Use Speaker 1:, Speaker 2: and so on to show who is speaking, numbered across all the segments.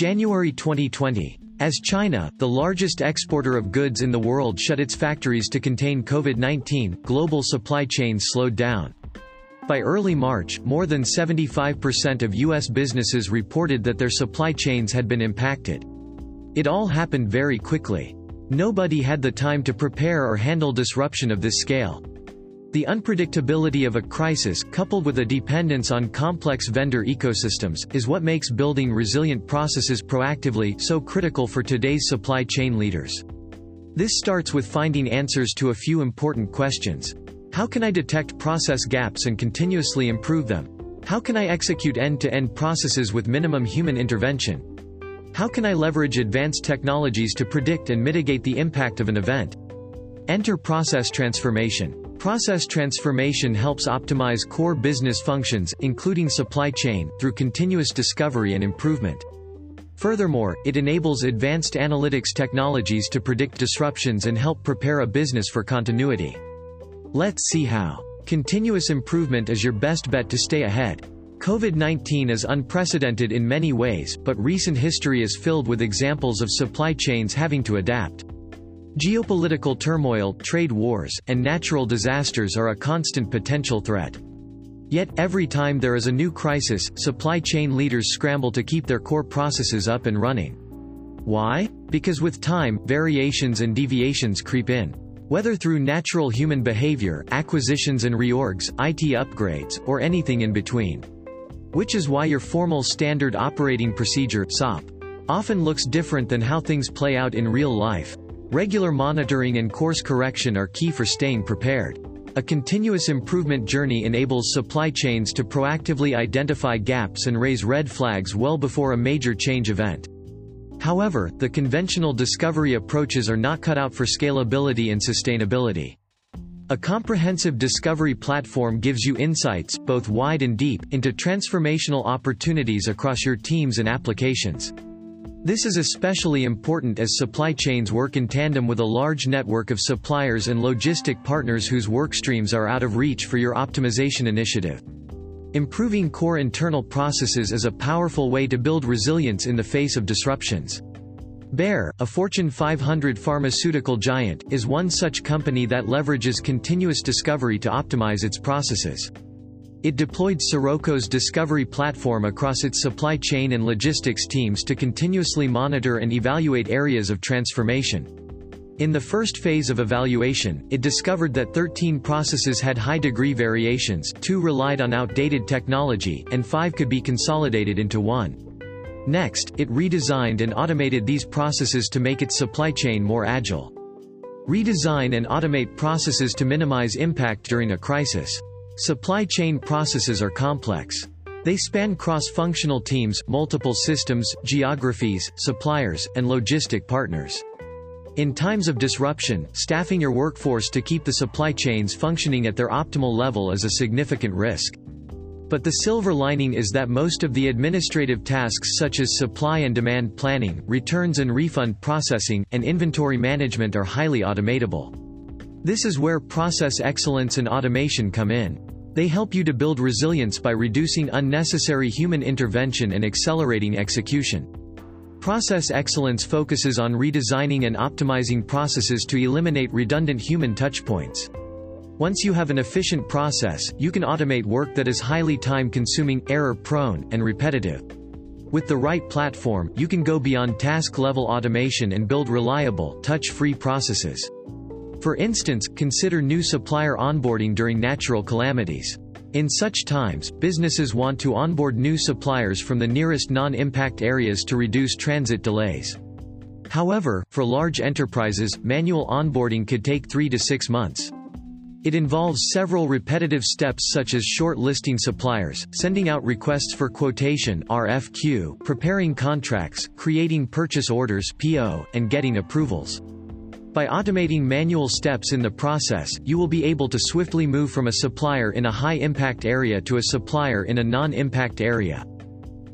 Speaker 1: January 2020, as China, the largest exporter of goods in the world shut its factories to contain COVID-19, global supply chains slowed down. By early March, more than 75% of U.S. businesses reported that their supply chains had been impacted. It all happened very quickly. Nobody had the time to prepare or handle disruption of this scale. The unpredictability of a crisis, coupled with a dependence on complex vendor ecosystems, is what makes building resilient processes proactively so critical for today's supply chain leaders. This starts with finding answers to a few important questions. How can I detect process gaps and continuously improve them? How can I execute end-to-end -end processes with minimum human intervention? How can I leverage advanced technologies to predict and mitigate the impact of an event? Enter process transformation. Process transformation helps optimize core business functions, including supply chain, through continuous discovery and improvement. Furthermore, it enables advanced analytics technologies to predict disruptions and help prepare a business for continuity. Let's see how. Continuous improvement is your best bet to stay ahead. COVID-19 is unprecedented in many ways, but recent history is filled with examples of supply chains having to adapt. Geopolitical turmoil, trade wars, and natural disasters are a constant potential threat. Yet, every time there is a new crisis, supply chain leaders scramble to keep their core processes up and running. Why? Because with time, variations and deviations creep in. Whether through natural human behavior, acquisitions and reorgs, IT upgrades, or anything in between. Which is why your formal Standard Operating Procedure SOP, often looks different than how things play out in real life. Regular monitoring and course correction are key for staying prepared. A continuous improvement journey enables supply chains to proactively identify gaps and raise red flags well before a major change event. However, the conventional discovery approaches are not cut out for scalability and sustainability. A comprehensive discovery platform gives you insights, both wide and deep, into transformational opportunities across your teams and applications. This is especially important as supply chains work in tandem with a large network of suppliers and logistic partners whose workstreams are out of reach for your optimization initiative. Improving core internal processes is a powerful way to build resilience in the face of disruptions. Bayer, a Fortune 500 pharmaceutical giant, is one such company that leverages continuous discovery to optimize its processes. It deployed Soroco's discovery platform across its supply chain and logistics teams to continuously monitor and evaluate areas of transformation. In the first phase of evaluation, it discovered that 13 processes had high degree variations, 2 relied on outdated technology, and 5 could be consolidated into one. Next, it redesigned and automated these processes to make its supply chain more agile. Redesign and automate processes to minimize impact during a crisis. Supply chain processes are complex. They span cross-functional teams, multiple systems, geographies, suppliers, and logistic partners. In times of disruption, staffing your workforce to keep the supply chains functioning at their optimal level is a significant risk. But the silver lining is that most of the administrative tasks such as supply and demand planning, returns and refund processing, and inventory management are highly automatable. This is where process excellence and automation come in. They help you to build resilience by reducing unnecessary human intervention and accelerating execution. Process excellence focuses on redesigning and optimizing processes to eliminate redundant human touchpoints. Once you have an efficient process, you can automate work that is highly time-consuming, error-prone, and repetitive. With the right platform, you can go beyond task-level automation and build reliable, touch-free processes. For instance, consider new supplier onboarding during natural calamities. In such times, businesses want to onboard new suppliers from the nearest non-impact areas to reduce transit delays. However, for large enterprises, manual onboarding could take three to six months. It involves several repetitive steps such as short-listing suppliers, sending out requests for quotation RFQ, preparing contracts, creating purchase orders PO, and getting approvals. By automating manual steps in the process, you will be able to swiftly move from a supplier in a high-impact area to a supplier in a non-impact area.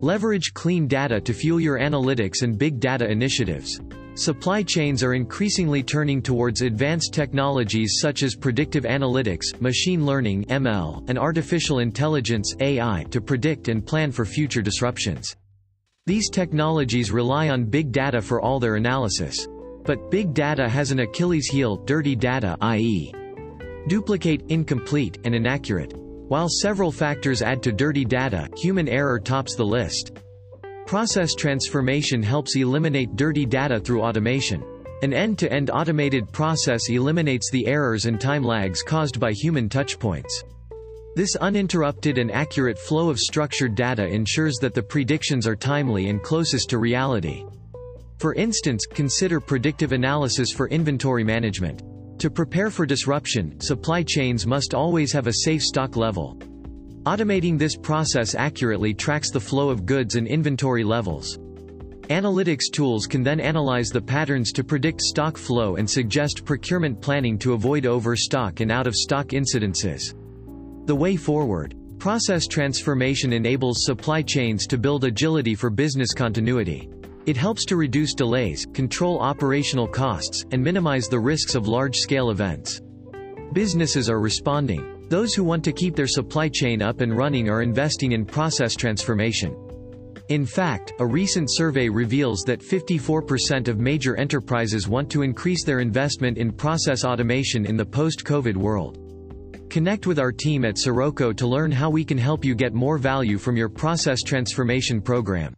Speaker 1: Leverage clean data to fuel your analytics and big data initiatives. Supply chains are increasingly turning towards advanced technologies such as predictive analytics, machine learning ML, and artificial intelligence AI to predict and plan for future disruptions. These technologies rely on big data for all their analysis. But big data has an Achilles heel, dirty data i.e. duplicate, incomplete, and inaccurate. While several factors add to dirty data, human error tops the list. Process transformation helps eliminate dirty data through automation. An end-to-end -end automated process eliminates the errors and time lags caused by human touchpoints. This uninterrupted and accurate flow of structured data ensures that the predictions are timely and closest to reality. For instance, consider predictive analysis for inventory management. To prepare for disruption, supply chains must always have a safe stock level. Automating this process accurately tracks the flow of goods and inventory levels. Analytics tools can then analyze the patterns to predict stock flow and suggest procurement planning to avoid overstock and out-of-stock incidences. The way forward. Process transformation enables supply chains to build agility for business continuity. It helps to reduce delays, control operational costs, and minimize the risks of large-scale events. Businesses are responding. Those who want to keep their supply chain up and running are investing in process transformation. In fact, a recent survey reveals that 54% of major enterprises want to increase their investment in process automation in the post-COVID world. Connect with our team at Soroco to learn how we can help you get more value from your process transformation program.